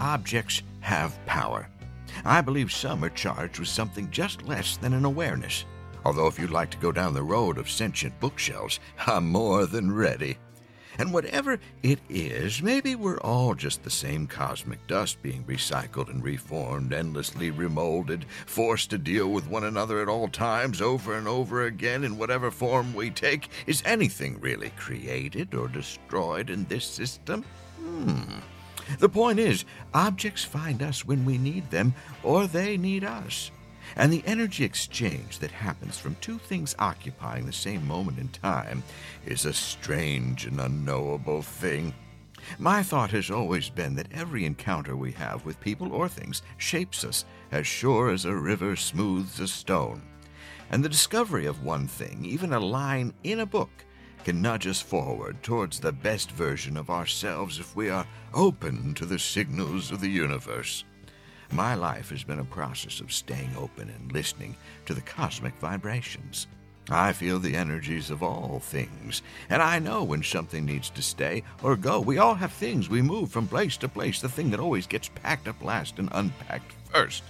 objects have power. I believe some are charged with something just less than an awareness. Although, if you'd like to go down the road of sentient bookshelves, I'm more than ready. And whatever it is, maybe we're all just the same cosmic dust being recycled and reformed, endlessly remolded, forced to deal with one another at all times, over and over again, in whatever form we take. Is anything really created or destroyed in this system? Hmm. The point is, objects find us when we need them, or they need us. And the energy exchange that happens from two things occupying the same moment in time is a strange and unknowable thing. My thought has always been that every encounter we have with people or things shapes us as sure as a river smooths a stone. And the discovery of one thing, even a line in a book, can nudge us forward towards the best version of ourselves if we are open to the signals of the universe. My life has been a process of staying open and listening to the cosmic vibrations. I feel the energies of all things, and I know when something needs to stay or go. We all have things. We move from place to place, the thing that always gets packed up last and unpacked first.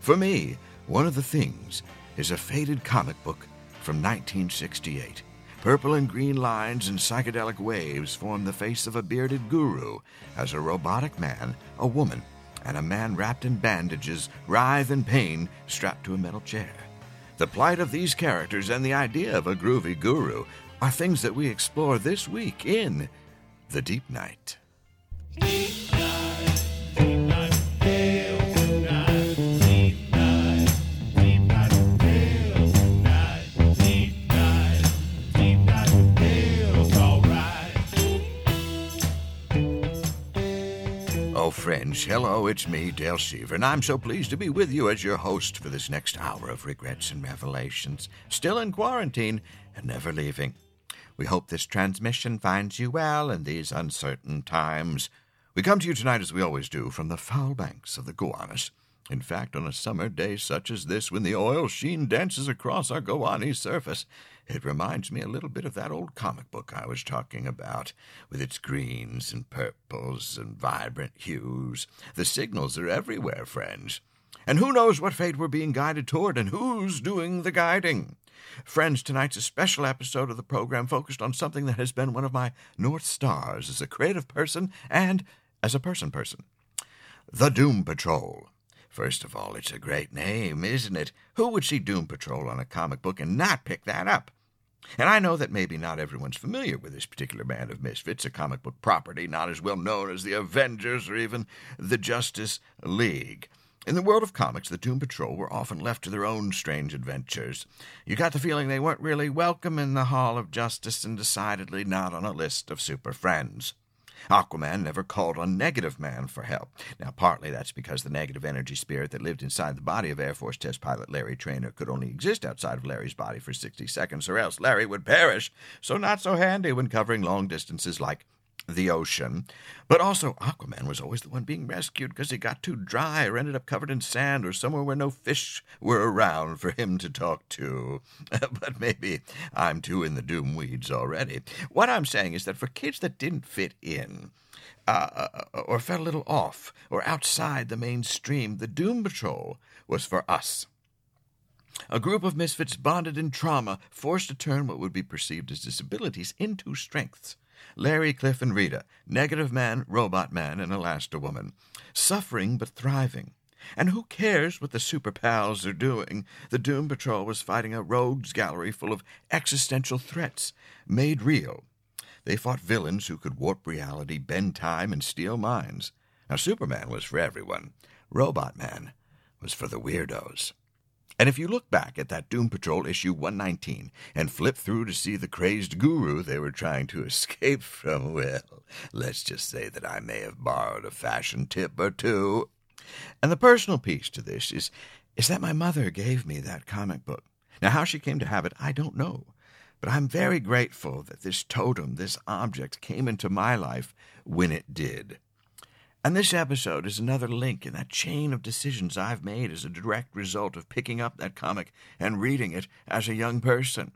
For me, one of the things is a faded comic book from 1968. Purple and green lines and psychedelic waves form the face of a bearded guru as a robotic man, a woman, and a man wrapped in bandages writhe in pain strapped to a metal chair. The plight of these characters and the idea of a groovy guru are things that we explore this week in The Deep Night. Friends, hello, it's me, Dale Seaver, and I'm so pleased to be with you as your host for this next hour of regrets and revelations. Still in quarantine and never leaving. We hope this transmission finds you well in these uncertain times. We come to you tonight, as we always do, from the foul banks of the Gowanus. In fact, on a summer day such as this, when the oil sheen dances across our Gowanese surface, it reminds me a little bit of that old comic book I was talking about, with its greens and purples and vibrant hues. The signals are everywhere, friends. And who knows what fate we're being guided toward and who's doing the guiding? Friends, tonight's a special episode of the program focused on something that has been one of my North Stars as a creative person and as a person person. The Doom Patrol. First of all, it's a great name, isn't it? Who would see Doom Patrol on a comic book and not pick that up? And I know that maybe not everyone's familiar with this particular band of misfits, a comic book property not as well known as the Avengers or even the Justice League. In the world of comics, the Doom Patrol were often left to their own strange adventures. You got the feeling they weren't really welcome in the Hall of Justice and decidedly not on a list of super friends. Aquaman never called on Negative Man for help. Now, partly that's because the negative energy spirit that lived inside the body of Air Force test pilot Larry Trainor could only exist outside of Larry's body for 60 seconds, or else Larry would perish. So, not so handy when covering long distances like the ocean. But also, Aquaman was always the one being rescued because he got too dry or ended up covered in sand or somewhere where no fish were around for him to talk to. but maybe I'm too in the doom weeds already. What I'm saying is that for kids that didn't fit in, uh, or felt a little off, or outside the mainstream, the Doom Patrol was for us. A group of misfits bonded in trauma, forced to turn what would be perceived as disabilities into strengths. Larry, Cliff, and Rita, Negative Man, Robot Man, and Woman, suffering but thriving. And who cares what the super pals are doing? The Doom Patrol was fighting a rogues gallery full of existential threats, made real. They fought villains who could warp reality, bend time, and steal minds. Now, Superman was for everyone. Robot Man was for the weirdos. And if you look back at that Doom Patrol issue 119 and flip through to see the crazed guru they were trying to escape from, well, let's just say that I may have borrowed a fashion tip or two. And the personal piece to this is, is that my mother gave me that comic book. Now, how she came to have it, I don't know. But I'm very grateful that this totem, this object, came into my life when it did. And this episode is another link in that chain of decisions I've made as a direct result of picking up that comic and reading it as a young person.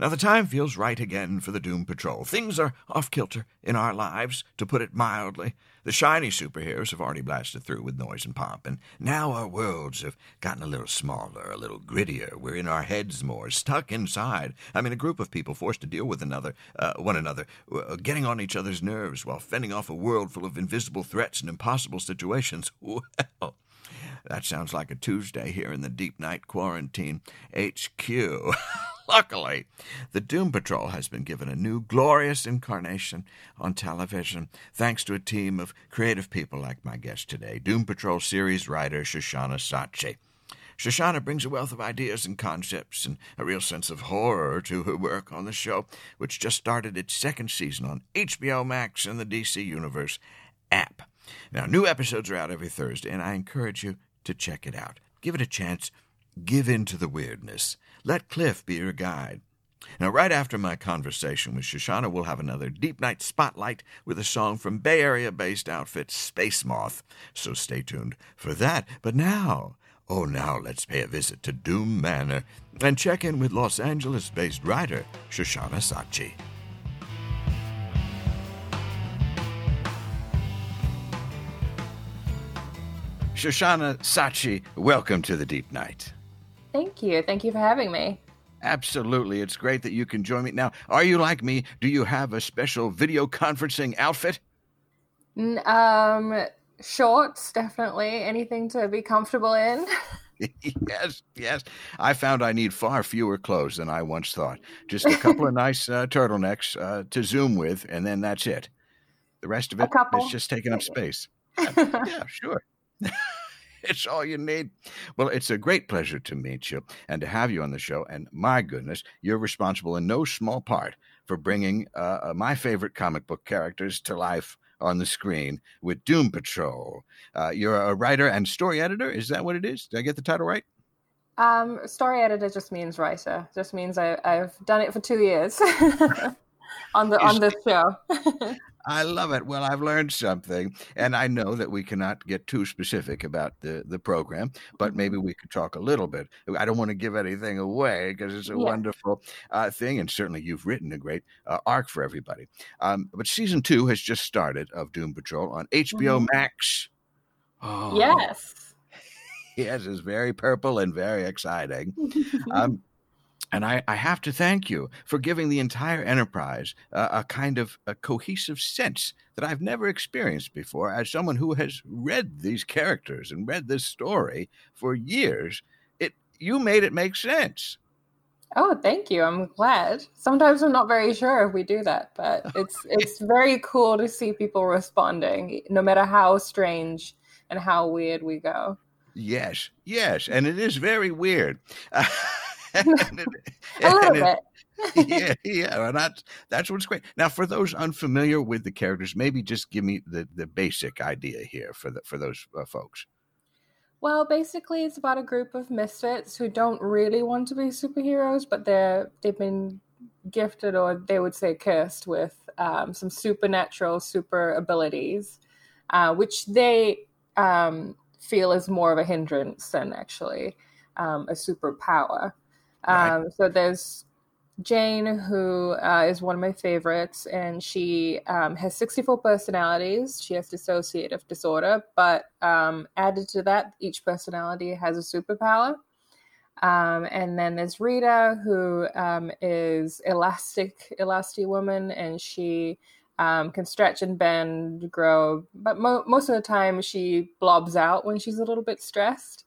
Now, the time feels right again for the Doom Patrol. Things are off kilter in our lives, to put it mildly. The shiny superheroes have already blasted through with noise and pomp, and now our worlds have gotten a little smaller, a little grittier. We're in our heads more, stuck inside. I mean, a group of people forced to deal with another, uh, one another, uh, getting on each other's nerves while fending off a world full of invisible threats and impossible situations. Well, that sounds like a Tuesday here in the Deep Night Quarantine HQ. Luckily, the Doom Patrol has been given a new glorious incarnation on television, thanks to a team of creative people like my guest today, Doom Patrol series writer Shoshana Sachi. Shoshana brings a wealth of ideas and concepts and a real sense of horror to her work on the show, which just started its second season on HBO Max and the DC Universe app. Now, new episodes are out every Thursday, and I encourage you to check it out. Give it a chance. Give in to the weirdness. Let Cliff be your guide. Now, right after my conversation with Shoshana, we'll have another Deep Night Spotlight with a song from Bay Area based outfit Space Moth. So stay tuned for that. But now, oh, now let's pay a visit to Doom Manor and check in with Los Angeles based writer Shoshana Sachi. Shoshana Sachi, welcome to the Deep Night. Thank you. Thank you for having me. Absolutely. It's great that you can join me. Now, are you like me? Do you have a special video conferencing outfit? Um, shorts, definitely. Anything to be comfortable in. yes, yes. I found I need far fewer clothes than I once thought. Just a couple of nice uh, turtlenecks uh, to zoom with, and then that's it. The rest of it is just taking up space. Yeah, yeah sure. it's all you need. Well, it's a great pleasure to meet you and to have you on the show. And my goodness, you're responsible in no small part for bringing uh, uh, my favorite comic book characters to life on the screen with Doom Patrol. Uh, you're a writer and story editor. Is that what it is? Did I get the title right? Um, story editor just means writer. Just means I, have done it for two years on the on this show. I love it. Well, I've learned something, and I know that we cannot get too specific about the, the program, but maybe mm-hmm. we could talk a little bit. I don't want to give anything away because it's a yeah. wonderful uh, thing, and certainly you've written a great uh, arc for everybody. Um, but season two has just started of Doom Patrol on HBO mm-hmm. Max. Oh. Yes. yes, it's very purple and very exciting. um, and I, I, have to thank you for giving the entire enterprise uh, a kind of a cohesive sense that I've never experienced before as someone who has read these characters and read this story for years. It you made it make sense. Oh, thank you. I'm glad. Sometimes I'm not very sure if we do that, but it's it's very cool to see people responding no matter how strange and how weird we go. Yes. Yes, and it is very weird. a little bit. yeah, yeah, and that's that's what's great. Now, for those unfamiliar with the characters, maybe just give me the, the basic idea here for the for those uh, folks. Well, basically, it's about a group of misfits who don't really want to be superheroes, but they're they've been gifted, or they would say cursed, with um, some supernatural super abilities, uh, which they um, feel is more of a hindrance than actually um, a superpower. Um, so there's Jane, who uh, is one of my favorites, and she um, has 64 personalities. She has dissociative disorder, but um, added to that, each personality has a superpower. Um, and then there's Rita, who um, is elastic, elastic woman, and she um, can stretch and bend, grow, but mo- most of the time she blobs out when she's a little bit stressed.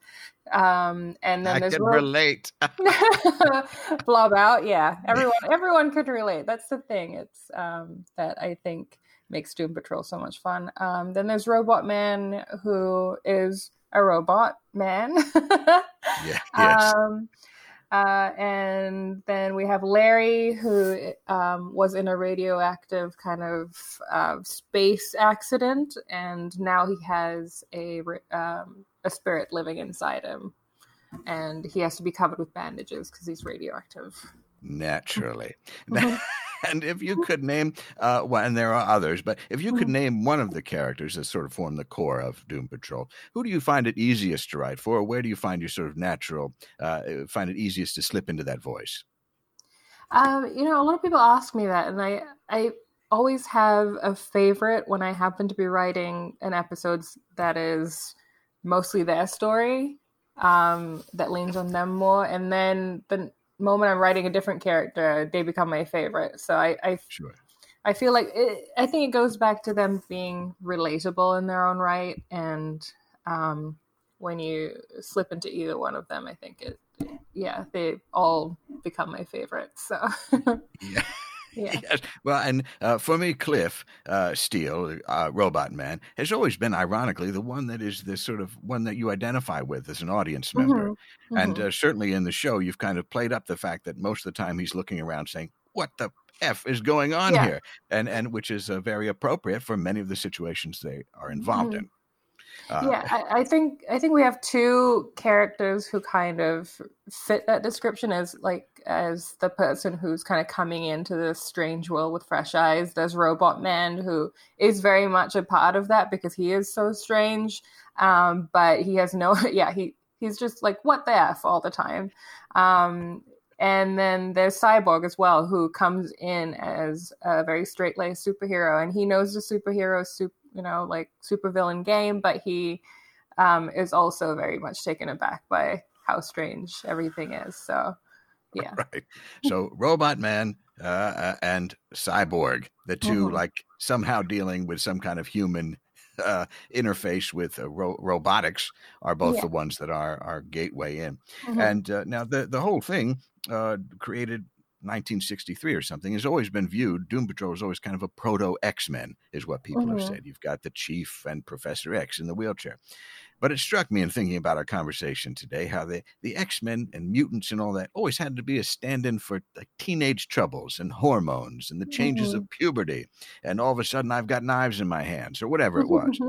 Um, and then I there's can relate. blob out, yeah. Everyone, everyone could relate. That's the thing. It's um, that I think makes Doom Patrol so much fun. Um, then there's Robot Man, who is a robot man. yeah. Yes. Um, uh, and then we have Larry, who um, was in a radioactive kind of uh, space accident, and now he has a um, a spirit living inside him, and he has to be covered with bandages because he's radioactive. Naturally. and if you could name, uh, well, and there are others, but if you could mm-hmm. name one of the characters that sort of form the core of Doom Patrol, who do you find it easiest to write for? Or where do you find your sort of natural, uh, find it easiest to slip into that voice? Um, you know, a lot of people ask me that, and I I always have a favorite when I happen to be writing an episode that is mostly their story, um, that leans on them more, and then the moment I'm writing a different character, they become my favorite. So I I, Sure. I feel like it, I think it goes back to them being relatable in their own right, and um, when you slip into either one of them, I think it yeah they all become my favorites. So Yeah. yeah. Yes. Well, and uh, for me, Cliff uh, Steele, uh, Robot Man, has always been, ironically, the one that is the sort of one that you identify with as an audience member. Mhm. And Mhm. uh, certainly in the show, you've kind of played up the fact that most of the time he's looking around saying, "What the f is going on Yeah. here?" And and which is uh, very appropriate for many of the situations they are involved Mhm. in. Uh, yeah, I, I think I think we have two characters who kind of fit that description as like as the person who's kind of coming into this strange world with fresh eyes. There's Robot Man who is very much a part of that because he is so strange, um, but he has no yeah he he's just like what the f all the time. Um, and then there's Cyborg as well, who comes in as a very straight laced superhero, and he knows the superhero soup, you know, like supervillain game, but he um, is also very much taken aback by how strange everything is. So, yeah, right. So Robot Man uh, uh, and Cyborg, the 2 Mhm. like somehow dealing with some kind of human uh, interface with uh, ro- robotics, are both Yeah. the ones that are our gateway in. Mhm. And uh, now the the whole thing uh, created 1963 or something has always been viewed. Doom Patrol is always kind of a proto X Men, is what people have Mhm. said. You've got the Chief and Professor X in the wheelchair. But it struck me in thinking about our conversation today how the, the X Men and mutants and all that always had to be a stand in for like teenage troubles and hormones and the changes of puberty. And all of a sudden, I've got knives in my hands or whatever it was.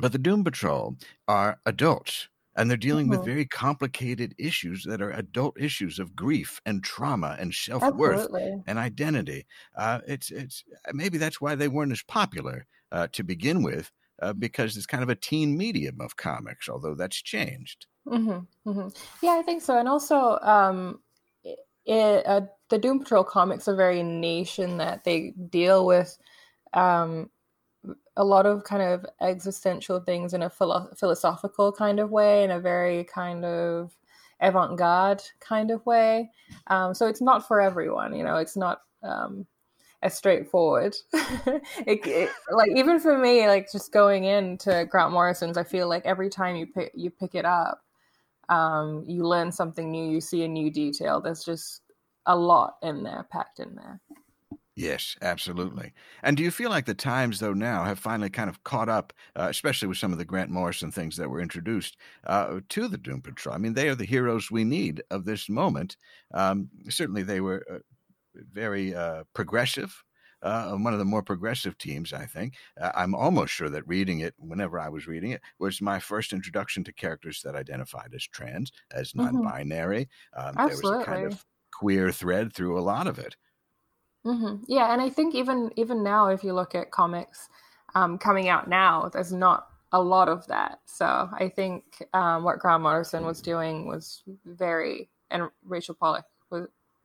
But the Doom Patrol are adults, and they're dealing with Mhm. very complicated issues that are adult issues of grief and trauma and self worth Absolutely. and identity. Uh, it's it's maybe that's why they weren't as popular uh, to begin with, uh, because it's kind of a teen medium of comics. Although that's changed. hmm hmm Yeah, I think so. And also, um, it, uh, the Doom Patrol comics are very niche in that they deal with um, a lot of kind of existential things in a philo- philosophical kind of way, in a very kind of avant garde kind of way. Um, so it's not for everyone, you know, it's not. Um, as straightforward. it, it, like even for me, like just going into Grant Morrison's, I feel like every time you pick you pick it up, um, you learn something new, you see a new detail. There's just a lot in there, packed in there. Yes, absolutely. And do you feel like the times, though, now have finally kind of caught up, uh, especially with some of the Grant Morrison things that were introduced uh, to the Doom Patrol? I mean, they are the heroes we need of this moment. Um, certainly, they were uh, very uh, progressive. Uh, one of the more progressive teams, I think. Uh, I'm almost sure that reading it, whenever I was reading it, was my first introduction to characters that identified as trans, as Mhm. non-binary. Um, there was a kind of queer thread through a lot of it. hmm Yeah, and I think even even now, if you look at comics um, coming out now, there's not a lot of that. So I think um, what Grant Morrison was doing was very, and Rachel Pollack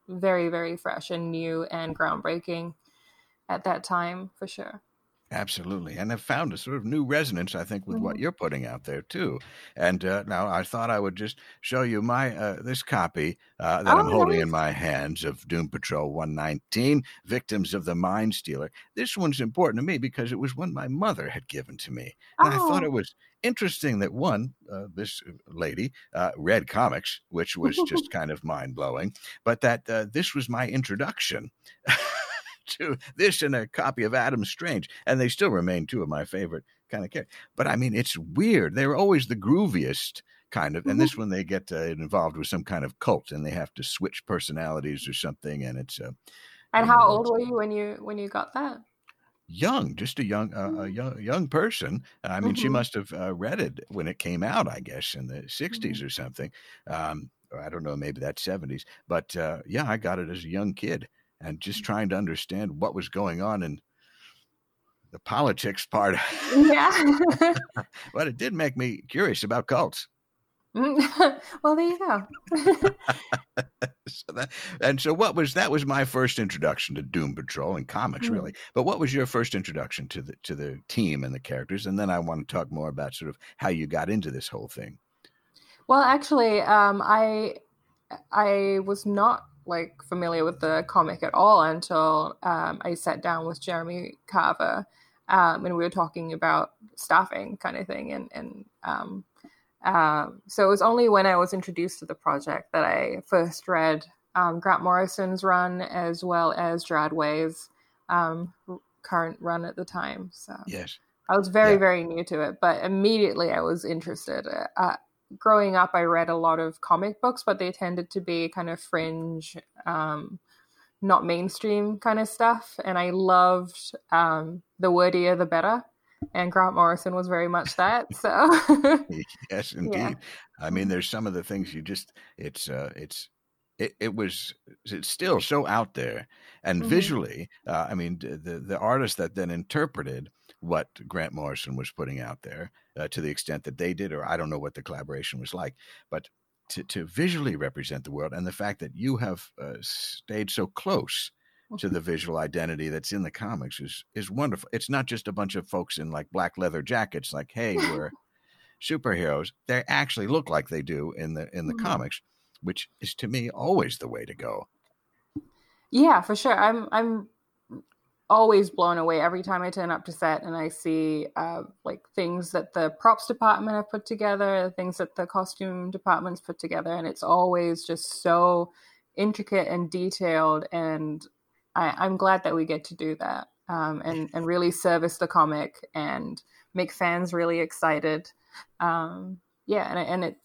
very, very fresh and new and groundbreaking at that time for sure. Absolutely, and have found a sort of new resonance, I think, with what you're putting out there too. And uh, now I thought I would just show you my uh, this copy uh, that I'm Oh, holding nice. in my hands of Doom Patrol 119: Victims of the Mind Stealer. This one's important to me because it was one my mother had given to me, and I thought Oh. it was interesting that one, uh, this lady, uh, read comics, which was just kind of mind blowing, but that uh, this was my introduction. to this and a copy of Adam Strange, and they still remain two of my favorite kind of characters. But I mean, it's weird. They're always the grooviest kind of, and this one they get uh, involved with some kind of cult, and they have to switch personalities or something, and it's uh, And how old were you when you when you got that? Young, just a young, uh, a young, young person. I mean, she Mhm. must have uh, read it when it came out, I guess, in the '60s or something. Um, or I don't know, maybe that '70s. But uh, yeah, I got it as a young kid, and just trying to understand what was going on in the politics part. Yeah. but it did make me curious about cults. well, there you go. so that, and so, what was that? Was my first introduction to Doom Patrol and comics, mm. really. But what was your first introduction to the to the team and the characters? And then I want to talk more about sort of how you got into this whole thing. Well, actually, um, I I was not like familiar with the comic at all until um, I sat down with Jeremy Carver um, and we were talking about staffing kind of thing and and um, so it was only when I was introduced to the project that I first read um, Grant Morrison's run as well as Gerard Way's um, current run at the time. So yes, I was very yeah. very new to it, but immediately I was interested. Uh, growing up, I read a lot of comic books, but they tended to be kind of fringe, um, not mainstream kind of stuff. And I loved um, the wordier the better and Grant Morrison was very much that. So yes, indeed. Yeah. I mean, there's some of the things you just it's uh, it's it, it was it's still so out there and mm-hmm. visually. Uh, I mean, the the artist that then interpreted what Grant Morrison was putting out there uh, to the extent that they did, or I don't know what the collaboration was like, but to, to visually represent the world and the fact that you have uh, stayed so close to the visual identity that's in the comics is is wonderful. It's not just a bunch of folks in like black leather jackets, like, hey, we're superheroes. They actually look like they do in the in the mm-hmm. comics, which is to me always the way to go. Yeah, for sure. I'm I'm always blown away every time I turn up to set and I see uh, like things that the props department have put together, things that the costume departments put together, and it's always just so intricate and detailed and I, am glad that we get to do that um, and and really service the comic and make fans really excited. Um, yeah, and and it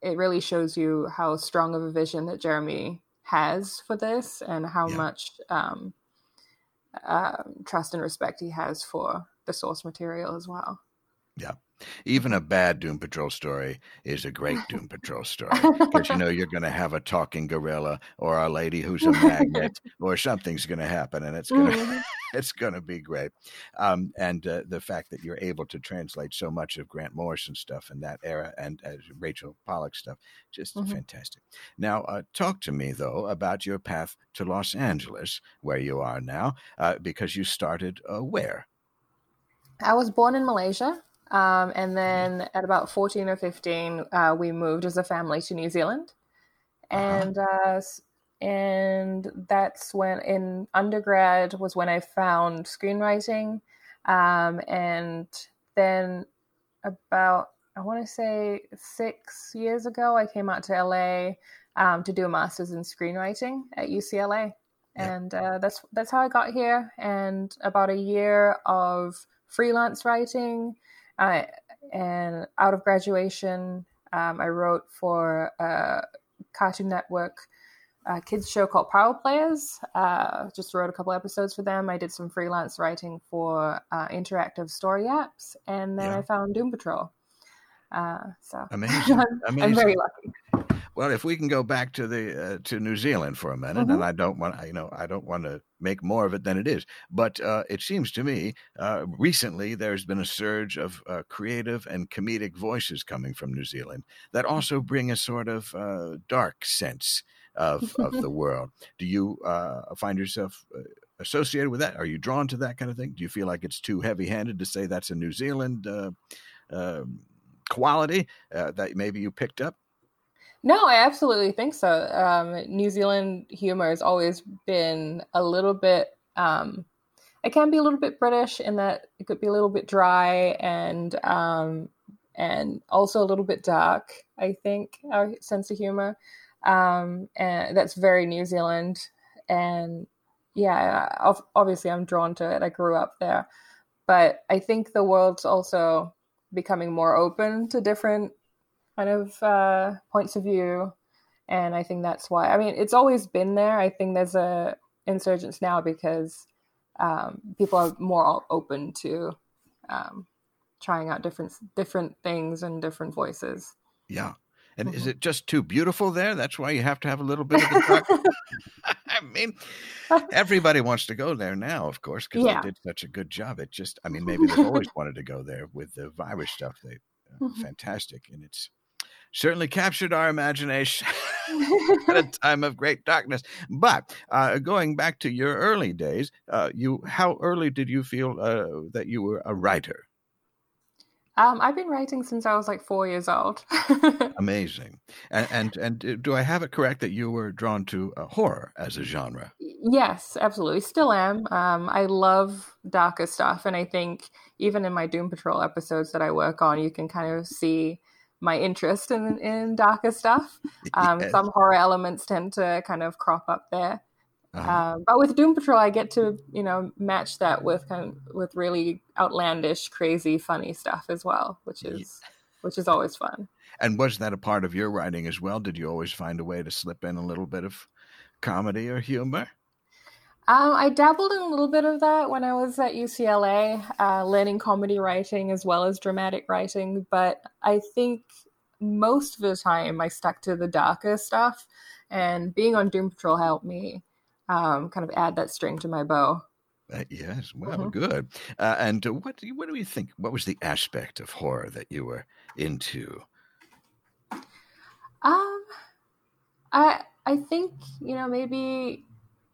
it really shows you how strong of a vision that Jeremy has for this and how yeah. much um, uh, trust and respect he has for the source material as well. Yeah. Even a bad Doom Patrol story is a great Doom Patrol story because you know you're going to have a talking gorilla or a lady who's a magnet or something's going to happen, and it's going to mm-hmm. it's going to be great. Um, and uh, the fact that you're able to translate so much of Grant Morrison stuff in that era and uh, Rachel Pollack stuff, just mm-hmm. fantastic. Now, uh, talk to me though about your path to Los Angeles, where you are now, uh, because you started uh, where. I was born in Malaysia. Um, and then at about 14 or 15, uh, we moved as a family to New Zealand. Uh-huh. And uh, and that's when in undergrad was when I found screenwriting. Um, and then about I want to say six years ago, I came out to LA um, to do a master's in screenwriting at UCLA, yeah. and uh, that's that's how I got here. And about a year of freelance writing, uh, and out of graduation, um, I wrote for a Cartoon Network a kids show called Power Players. Uh, just wrote a couple episodes for them. I did some freelance writing for uh, interactive story apps, and then yeah. I found Doom Patrol. Uh, so amazing. I'm, amazing. I'm very lucky. Well, if we can go back to the uh, to New Zealand for a minute, mm-hmm. and I don't want you know I don't want to make more of it than it is, but uh, it seems to me uh, recently there's been a surge of uh, creative and comedic voices coming from New Zealand that also bring a sort of uh, dark sense of of the world. Do you uh, find yourself? associated with that are you drawn to that kind of thing do you feel like it's too heavy handed to say that's a new zealand um, quality that maybe you picked up no, I absolutely think so. Um, New Zealand humor has always been a little bit. Um, it can be a little bit British in that it could be a little bit dry and um, and also a little bit dark. I think our sense of humor, um, and that's very New Zealand. And yeah, obviously I'm drawn to it. I grew up there, but I think the world's also becoming more open to different kind of uh, points of view, and I think that's why. I mean, it's always been there. I think there's a insurgence now because um, people are more open to um, trying out different different things and different voices. Yeah. And mm-hmm. is it just too beautiful there? That's why you have to have a little bit of the I mean, everybody wants to go there now, of course, because yeah. they did such a good job. It just, I mean, maybe they've always wanted to go there with the virus stuff. They, uh, mm-hmm. fantastic, and it's certainly captured our imagination at a time of great darkness. But uh, going back to your early days, uh, you how early did you feel uh, that you were a writer? Um, I've been writing since I was like four years old. Amazing. And, and and uh, do I have it correct that you were drawn to uh, horror as a genre? Yes, absolutely. Still am. Um, I love darker stuff, and I think even in my Doom Patrol episodes that I work on, you can kind of see my interest in in darker stuff. Um, yes. Some horror elements tend to kind of crop up there. Uh-huh. Uh, but with Doom Patrol, I get to you know match that with kind of, with really outlandish, crazy, funny stuff as well, which is yeah. which is always fun. And was that a part of your writing as well? Did you always find a way to slip in a little bit of comedy or humor? Um, I dabbled in a little bit of that when I was at UCLA, uh, learning comedy writing as well as dramatic writing. But I think most of the time I stuck to the darker stuff, and being on Doom Patrol helped me um, kind of add that string to my bow. Uh, yes, well, mm-hmm. good. Uh, and uh, what what do you think? What was the aspect of horror that you were into? Um, I I think you know maybe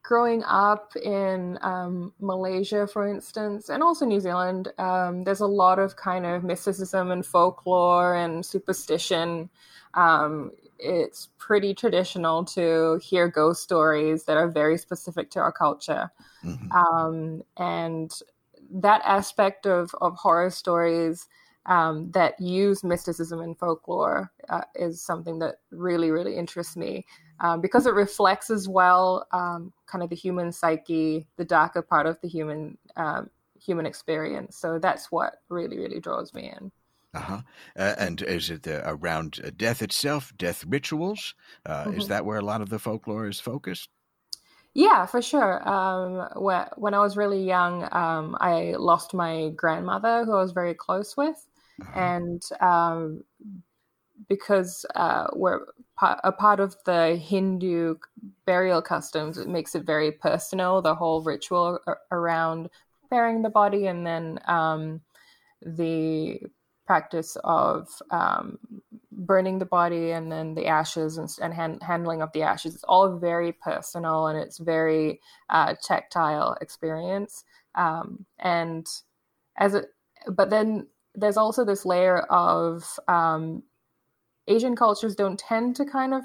growing up in um, Malaysia, for instance, and also New Zealand, um, there's a lot of kind of mysticism and folklore and superstition. Um, it's pretty traditional to hear ghost stories that are very specific to our culture. Mm-hmm. Um, and that aspect of, of horror stories um, that use mysticism and folklore uh, is something that really, really interests me um, because it reflects as well um, kind of the human psyche, the darker part of the human um, human experience. So that's what really, really draws me in. Uh-huh. Uh, and is it uh, around uh, death itself, death rituals? Uh, mm-hmm. Is that where a lot of the folklore is focused? Yeah, for sure. Um, when I was really young, um, I lost my grandmother, who I was very close with, uh-huh. and um, because uh, we're a part of the Hindu burial customs, it makes it very personal. The whole ritual around burying the body, and then um, the practice of um, burning the body and then the ashes and, and hand, handling of the ashes. It's all very personal and it's very uh, tactile experience. Um, and as it, but then there's also this layer of um, Asian cultures don't tend to kind of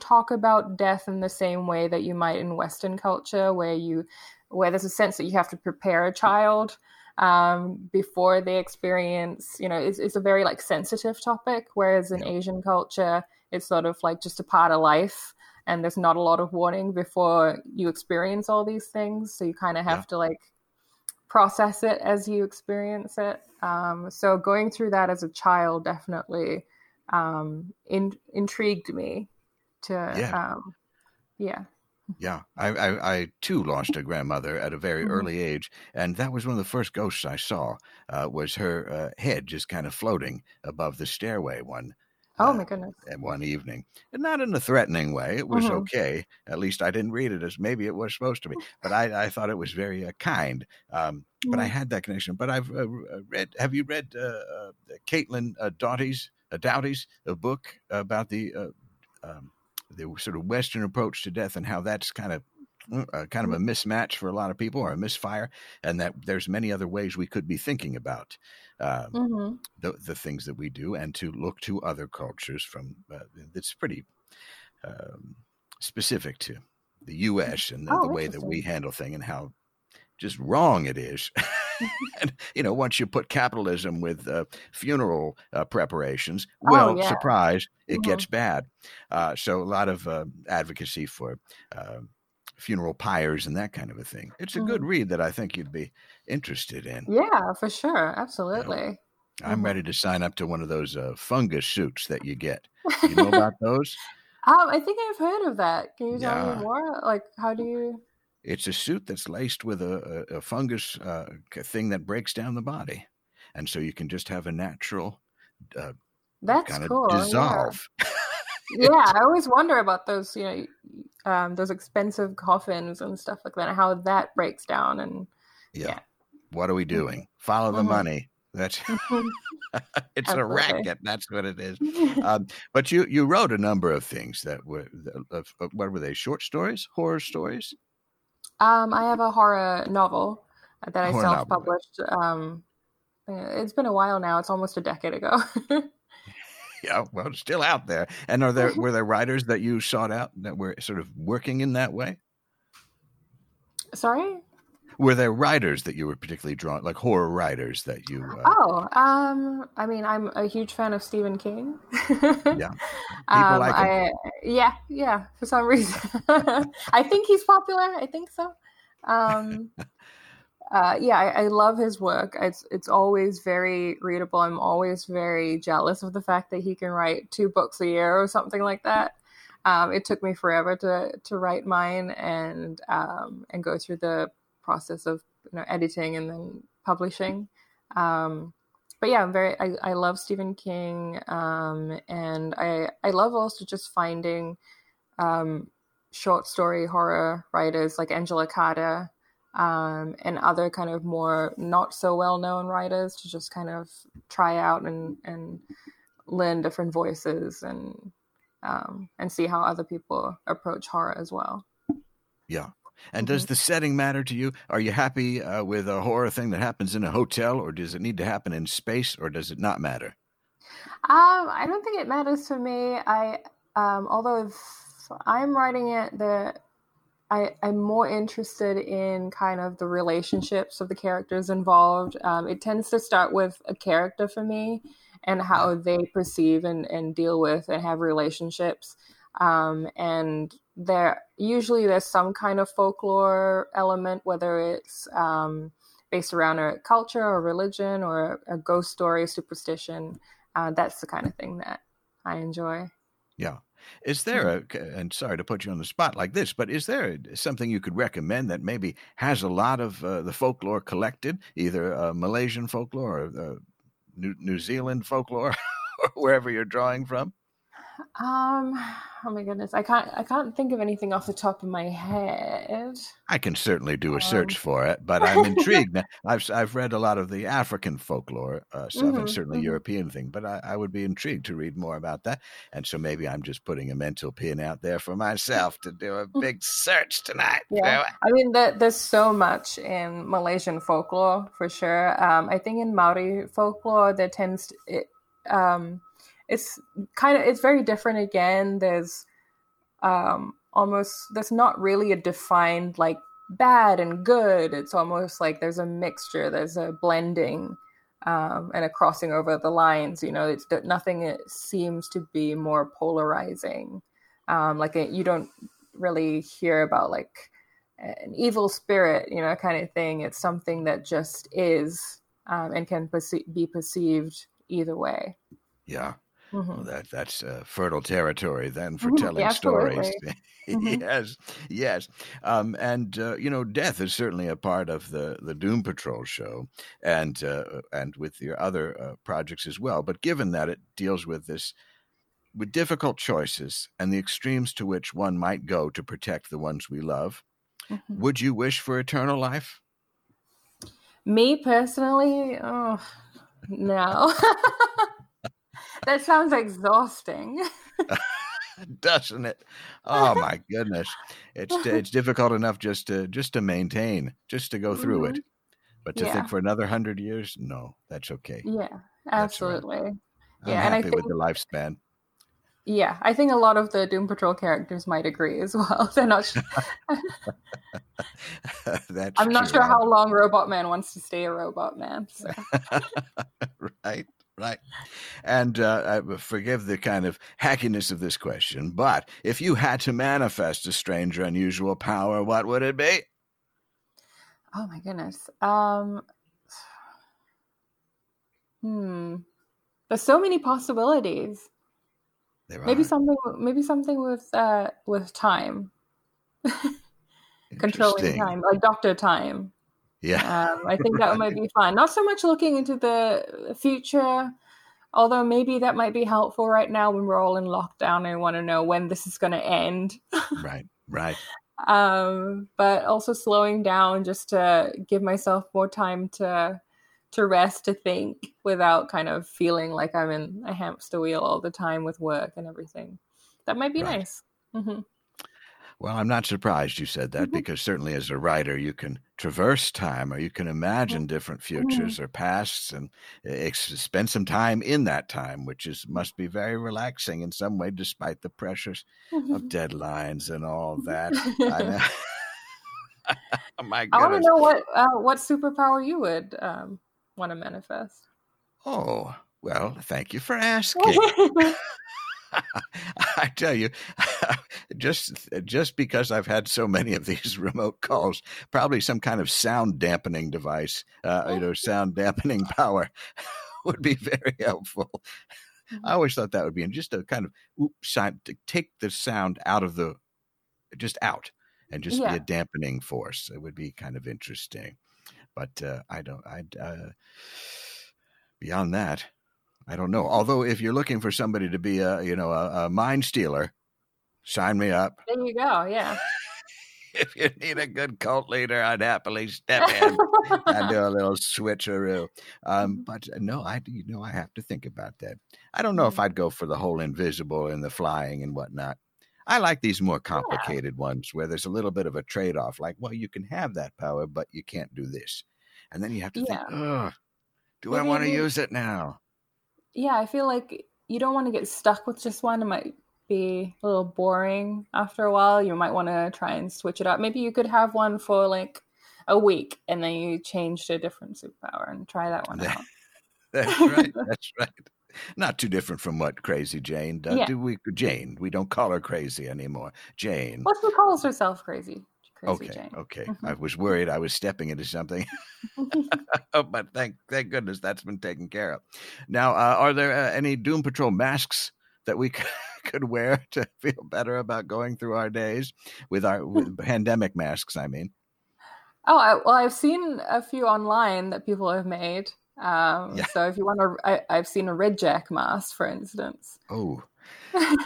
talk about death in the same way that you might in Western culture, where you where there's a sense that you have to prepare a child um, before they experience, you know, it's, it's a very like sensitive topic. Whereas in. Asian culture, it's sort of like just a part of life and there's not a lot of warning before you experience all these things. So you kind of have yeah. to like process it as you experience it. Um, so going through that as a child definitely um, in, intrigued me to, yeah. Um, yeah. Yeah, I, I, I, too lost a grandmother at a very mm-hmm. early age, and that was one of the first ghosts I saw. Uh, was her uh, head just kind of floating above the stairway one. Oh uh, my goodness! One evening, and not in a threatening way. It was mm-hmm. okay. At least I didn't read it as maybe it was supposed to be, but I, I thought it was very uh, kind. Um, mm-hmm. But I mm. had that connection. But I've uh, read. Have you read uh, Caitlin Doughty's Doughty's a book about the um, the sort of Western approach to death and how that's kind of uh, kind of a mismatch for a lot of people or a misfire, and that there's many other ways we could be thinking about um, mm-hmm. the the things that we do, and to look to other cultures from uh, that's pretty um, specific to the U.S. and the, oh, the way that we handle things and how just wrong it is. and, you know, once you put capitalism with uh, funeral uh, preparations, oh, well, oh, yeah. surprise, it mm-hmm. gets bad. Uh, so a lot of uh, advocacy for uh, funeral pyres and that kind of a thing. It's a mm. good read that I think you'd be interested in. Yeah, for sure. Absolutely. You know, I'm mm-hmm. ready to sign up to one of those uh, fungus suits that you get. You know about those? Um, I think I've heard of that. Can you tell yeah. me more? Like, how do you? It's a suit that's laced with a, a, a fungus uh, thing that breaks down the body, and so you can just have a natural uh, that's kind of cool. dissolve. Yeah. yeah, I always wonder about those, you know, um, those expensive coffins and stuff like that, how that breaks down. And yeah, yeah. what are we doing? Follow the mm-hmm. money. That's it's Absolutely. a racket. That's what it is. um, but you you wrote a number of things that were uh, what were they? Short stories, horror stories. Um, I have a horror novel that I self published. Um, it's been a while now. It's almost a decade ago. yeah, well, it's still out there. And are there were there writers that you sought out that were sort of working in that way? Sorry were there writers that you were particularly drawn, like horror writers that you? Uh... Oh, um, I mean, I'm a huge fan of Stephen King. yeah, people um, like him. I, yeah, yeah. For some reason, I think he's popular. I think so. Um, uh, yeah, I, I, love his work. It's it's always very readable. I'm always very jealous of the fact that he can write two books a year or something like that. Um, it took me forever to to write mine and um, and go through the process of you know editing and then publishing. Um, but yeah, I'm very I, I love Stephen King, um, and I I love also just finding um, short story horror writers like Angela Carter um, and other kind of more not so well known writers to just kind of try out and and learn different voices and um, and see how other people approach horror as well. Yeah, and does mm-hmm. the setting matter to you? Are you happy uh, with a horror thing that happens in a hotel, or does it need to happen in space, or does it not matter? Um, I don't think it matters for me. I, um, although if I'm writing it, the I, am more interested in kind of the relationships of the characters involved. Um, it tends to start with a character for me and how they perceive and, and deal with and have relationships. Um, and there usually there's some kind of folklore element, whether it's um, based around a culture or religion or a, ghost story, superstition. Uh, that's the kind of thing that I enjoy. Yeah. Is there mm-hmm. a, and sorry to put you on the spot like this, but is there something you could recommend that maybe has a lot of uh, the folklore collected, either uh, Malaysian folklore or uh, New, New Zealand folklore, or wherever you're drawing from? Um, oh my goodness, I can't I can't think of anything off the top of my head. I can certainly do a search um. for it, but I'm intrigued. I've I've read a lot of the African folklore uh, stuff mm-hmm, and certainly mm-hmm. European thing, but I, I, would be intrigued to read more about that. And so maybe I'm just putting a mental pin out there for myself to do a big search tonight. Yeah, I mean, there's so much in Malaysian folklore for sure. Um, I think in Maori folklore there tends to, it, um it's kind of it's very different again. There's um almost there's not really a defined like bad and good. It's almost like there's a mixture there's a blending um, and a crossing over the lines you know? It's nothing it seems to be more polarizing. Um, like you don't really hear about like an evil spirit you know kind of thing. It's something that just is um, and can perce- be perceived either way. Yeah Mm-hmm. That that's uh, fertile territory then for mm-hmm. telling stories. mm-hmm. yes, yes, um, and uh, you know, death is certainly a part of the the Doom Patrol show, and uh, and with your other uh, projects as well. But given that it deals with this with difficult choices and the extremes to which one might go to protect the ones we love, mm-hmm. would you wish for eternal life? Me personally, oh no. that sounds exhausting. Doesn't it? Oh my goodness. It's it's difficult enough just to just to maintain, just to go through mm-hmm. it. But to yeah. think for another hundred years, no, that's okay. Yeah, absolutely. Right. I'm yeah, happy and I think, with the lifespan. Yeah, I think a lot of the Doom Patrol characters might agree as well. They're not. That's I'm not sure how long Robot Man wants to stay a Robot Man. So. right right? And uh, I forgive the kind of hackiness of this question, but if you had to manifest a strange or unusual power, what would it be? Oh my goodness. Um, hmm. There's so many possibilities. Maybe something. Maybe something with uh, with time. Controlling time, like Doctor Time. Yeah. Um, I think that might be fun. Not so much looking into the future, although maybe that might be helpful right now when we're all in lockdown and want to know when this is going to end. right, right. Um, but also slowing down just to give myself more time to to rest, to think without kind of feeling like I'm in a hamster wheel all the time with work and everything. That might be right. nice. Mm-hmm. Well, I'm not surprised you said that mm-hmm. because certainly as a writer, you can traverse time or you can imagine mm-hmm. different futures mm-hmm. or pasts and ex- spend some time in that time, which is must be very relaxing in some way, despite the pressures of mm-hmm. deadlines and all that. oh my goodness. I want to know what uh, what superpower you would um, want to manifest. Oh well, thank you for asking. I tell you, just just because I've had so many of these remote calls, probably some kind of sound dampening device, uh, you know, sound dampening power would be very helpful. I mm-hmm. always thought that would be, and just a kind of oops, to take the sound out of the, just out, and just yeah. be a dampening force. It would be kind of interesting, but uh, I don't. I uh, beyond that, I don't know. Although, if you're looking for somebody to be a, you know, a, a mind stealer, sign me up. There you go. Yeah. if you need a good cult leader, I'd happily step in and do a little switcheroo. Um, mm-hmm. but uh, no, I, you know, I have to think about that. I don't know if mm-hmm. I'd go for the whole invisible and the flying and whatnot. I like these more complicated yeah. ones where there's a little bit of a trade off. Like, well, you can have that power, but you can't do this, and then you have to yeah. think, oh, do Maybe I want to use it now? Yeah, I feel like you don't want to get stuck with just one. It might be a little boring after a while. You might want to try and switch it up. Maybe you could have one for like a week and then you change to a different superpower and try that one out. That's right. That's right. Not too different from what Crazy Jane does. Yeah. Do we Jane? We don't call her crazy anymore. Jane. What she calls herself crazy. Crazy okay, Jane. okay. Mm-hmm. I was worried I was stepping into something, but thank thank goodness that's been taken care of. Now, uh, are there uh, any Doom Patrol masks that we could wear to feel better about going through our days with our with pandemic masks? I mean. Oh I, well, I've seen a few online that people have made. Um, yeah. So if you want to, I, I've seen a red jack mask, for instance. Oh,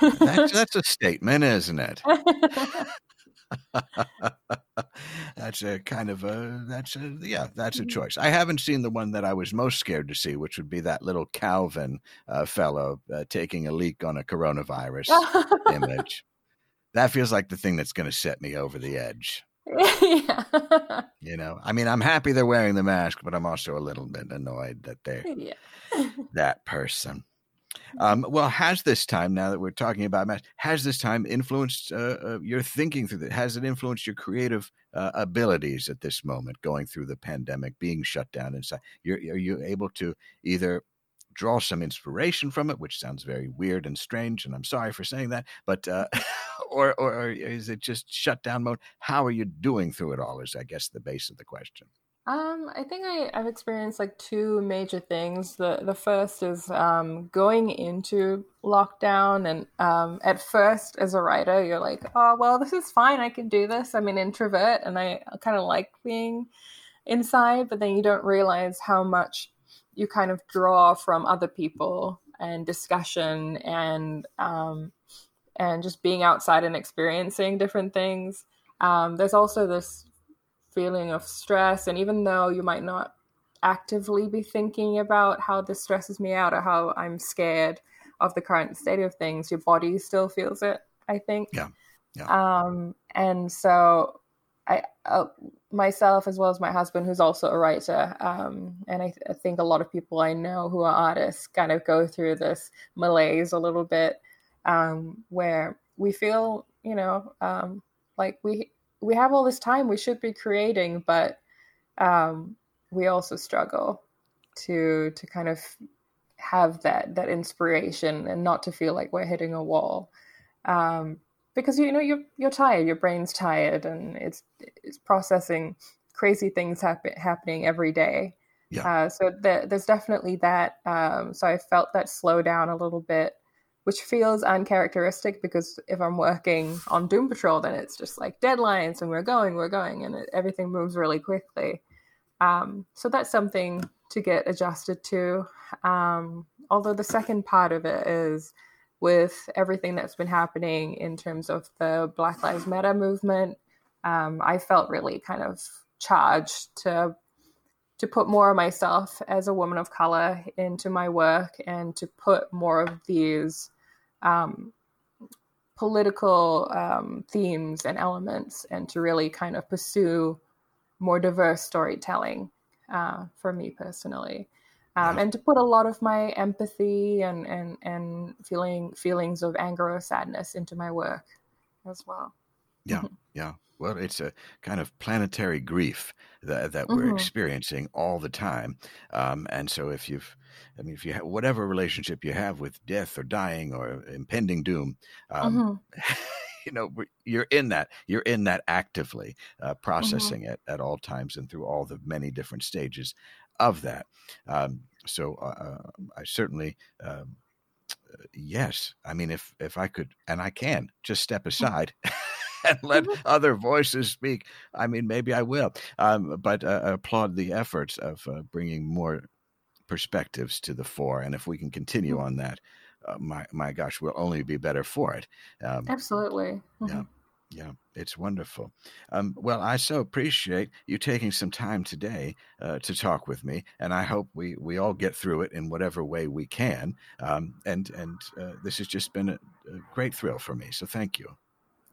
that's, that's a statement, isn't it? that's a kind of a that's a yeah that's a mm-hmm. choice. I haven't seen the one that I was most scared to see, which would be that little Calvin uh, fellow uh, taking a leak on a coronavirus image. That feels like the thing that's going to set me over the edge. yeah. you know, I mean, I'm happy they're wearing the mask, but I'm also a little bit annoyed that they're yeah. that person. Um, well, has this time, now that we're talking about math, has this time influenced uh, uh, your thinking through it? Has it influenced your creative uh, abilities at this moment, going through the pandemic, being shut down inside? You're, are you able to either draw some inspiration from it, which sounds very weird and strange, and I'm sorry for saying that, but uh, or, or, or is it just shut down mode? How are you doing through it all? Is I guess the base of the question. Um, I think I, I've experienced like two major things. The the first is um, going into lockdown, and um, at first, as a writer, you're like, oh well, this is fine. I can do this. I'm an introvert, and I kind of like being inside. But then you don't realize how much you kind of draw from other people and discussion and um, and just being outside and experiencing different things. Um, there's also this feeling of stress. And even though you might not actively be thinking about how this stresses me out or how I'm scared of the current state of things, your body still feels it, I think. Yeah. Yeah. Um, and so I, uh, myself, as well as my husband, who's also a writer, um, and I, I, think a lot of people I know who are artists kind of go through this malaise a little bit, um, where we feel, you know, um, like we we have all this time we should be creating but um, we also struggle to to kind of have that that inspiration and not to feel like we're hitting a wall. Um, because you know you're you're tired your brain's tired and it's it's processing crazy things happen, happening every day. Yeah. Uh, so the, there's definitely that um, so i felt that slow down a little bit which feels uncharacteristic because if I'm working on Doom Patrol, then it's just like deadlines and we're going, we're going, and it, everything moves really quickly. Um, so that's something to get adjusted to. Um, although the second part of it is with everything that's been happening in terms of the Black Lives Matter movement, um, I felt really kind of charged to to put more of myself as a woman of color into my work and to put more of these um, political um, themes and elements and to really kind of pursue more diverse storytelling uh, for me personally. Um, and to put a lot of my empathy and, and, and feeling feelings of anger or sadness into my work as well. Yeah, mm-hmm. yeah. Well, it's a kind of planetary grief that, that we're mm-hmm. experiencing all the time. Um, and so, if you've, I mean, if you have whatever relationship you have with death or dying or impending doom, um, mm-hmm. you know, you're in that. You're in that actively, uh, mm-hmm. processing it at all times and through all the many different stages of that. Um, so, uh, uh I certainly. Um, uh, yes, I mean, if if I could, and I can, just step mm. aside and let mm-hmm. other voices speak. I mean, maybe I will. Um, but uh, applaud the efforts of uh, bringing more perspectives to the fore, and if we can continue mm-hmm. on that, uh, my my gosh, we'll only be better for it. Um, Absolutely. Mm-hmm. Yeah. Yeah, it's wonderful. Um, well, I so appreciate you taking some time today uh, to talk with me, and I hope we, we all get through it in whatever way we can. Um, and and uh, this has just been a, a, great thrill for me. So thank you.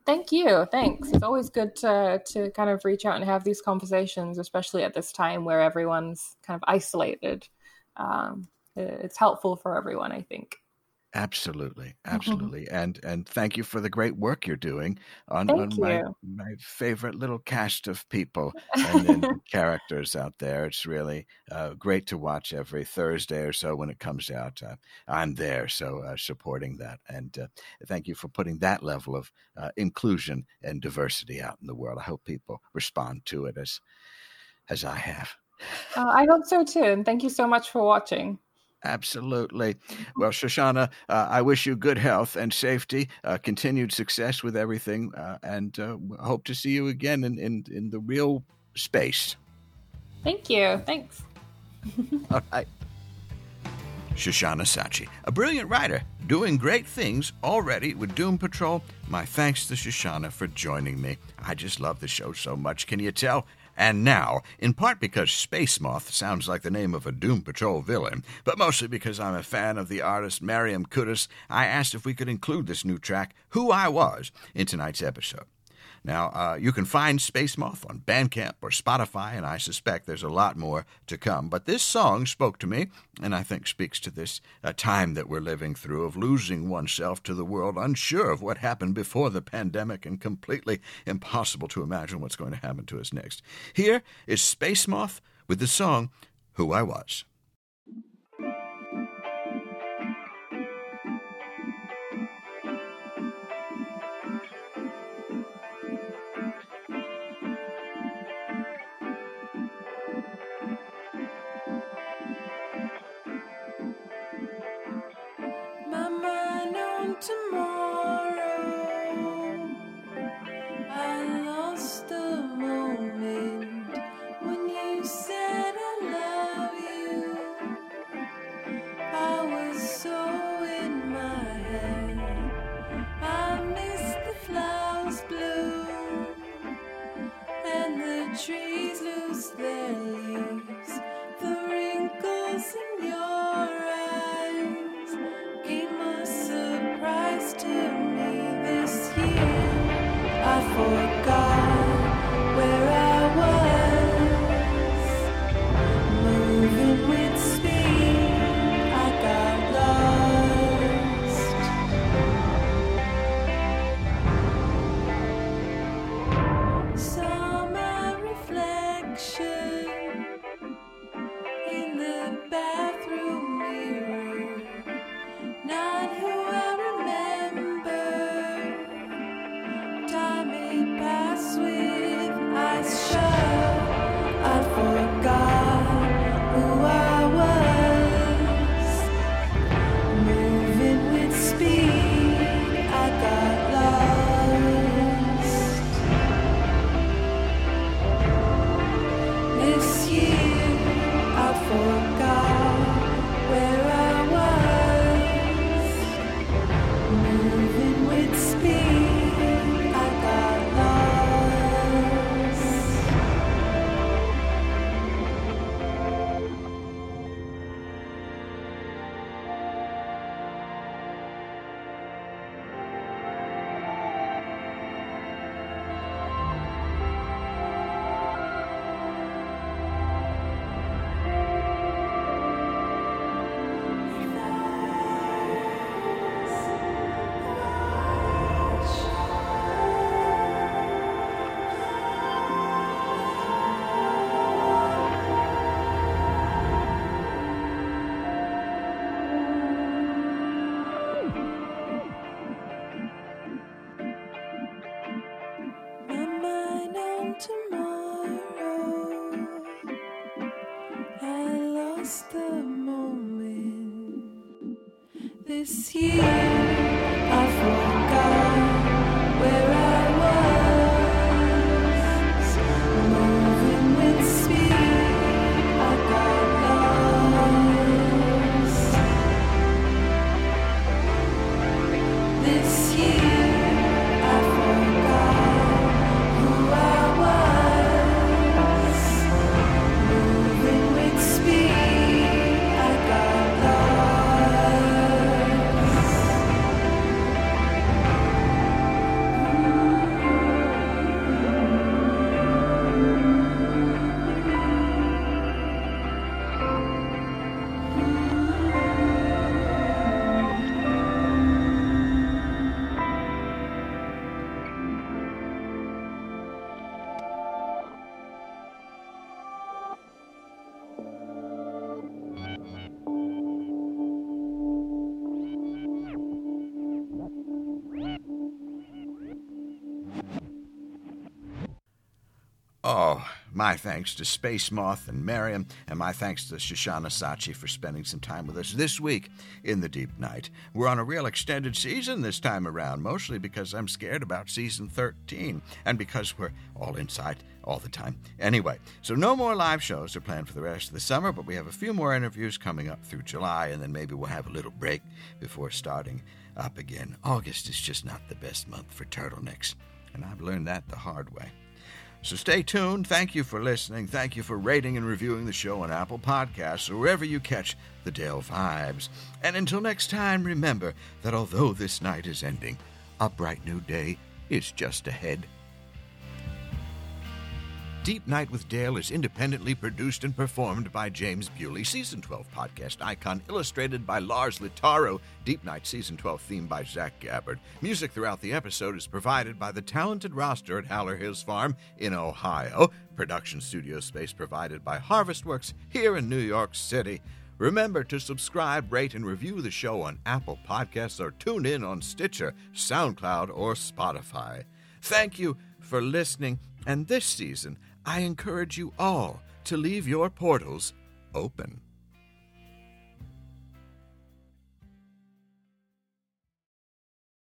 Thank you. Thanks. It's always good to to kind of reach out and have these conversations, especially at this time where everyone's kind of isolated. Um, it's helpful for everyone, I think. Absolutely, absolutely, mm-hmm. and and thank you for the great work you're doing on, on my my favorite little cast of people and, and characters out there. It's really uh, great to watch every Thursday or so when it comes out. Uh, I'm there, so uh, supporting that, and uh, thank you for putting that level of uh, inclusion and diversity out in the world. I hope people respond to it as as I have. Uh, I hope so too, and thank you so much for watching. Absolutely. Well, Shoshana, uh, I wish you good health and safety, uh, continued success with everything, uh, and uh, hope to see you again in, in, in the real space. Thank you. Thanks. All right. Shoshana Sachi, a brilliant writer, doing great things already with Doom Patrol. My thanks to Shoshana for joining me. I just love the show so much. Can you tell? And now, in part because Space Moth sounds like the name of a Doom Patrol villain, but mostly because I'm a fan of the artist Mariam Kudus, I asked if we could include this new track, Who I Was, in tonight's episode. Now, uh, you can find Space Moth on Bandcamp or Spotify, and I suspect there's a lot more to come. But this song spoke to me, and I think speaks to this uh, time that we're living through of losing oneself to the world, unsure of what happened before the pandemic, and completely impossible to imagine what's going to happen to us next. Here is Space Moth with the song Who I Was. This year my thanks to Space Moth and Miriam, and my thanks to Shoshana Sachi for spending some time with us this week in the Deep Night. We're on a real extended season this time around, mostly because I'm scared about season 13, and because we're all inside all the time. Anyway, so no more live shows are planned for the rest of the summer, but we have a few more interviews coming up through July, and then maybe we'll have a little break before starting up again. August is just not the best month for turtlenecks, and I've learned that the hard way. So stay tuned. Thank you for listening. Thank you for rating and reviewing the show on Apple Podcasts or wherever you catch the Dale Vibes. And until next time, remember that although this night is ending, a bright new day is just ahead. Deep Night with Dale is independently produced and performed by James Bewley, Season 12 podcast icon, illustrated by Lars Litaro. Deep Night Season 12 theme by Zach Gabbard. Music throughout the episode is provided by the talented roster at Howler Hills Farm in Ohio. Production studio space provided by Harvestworks here in New York City. Remember to subscribe, rate, and review the show on Apple Podcasts or tune in on Stitcher, SoundCloud, or Spotify. Thank you for listening, and this season, I encourage you all to leave your portals open.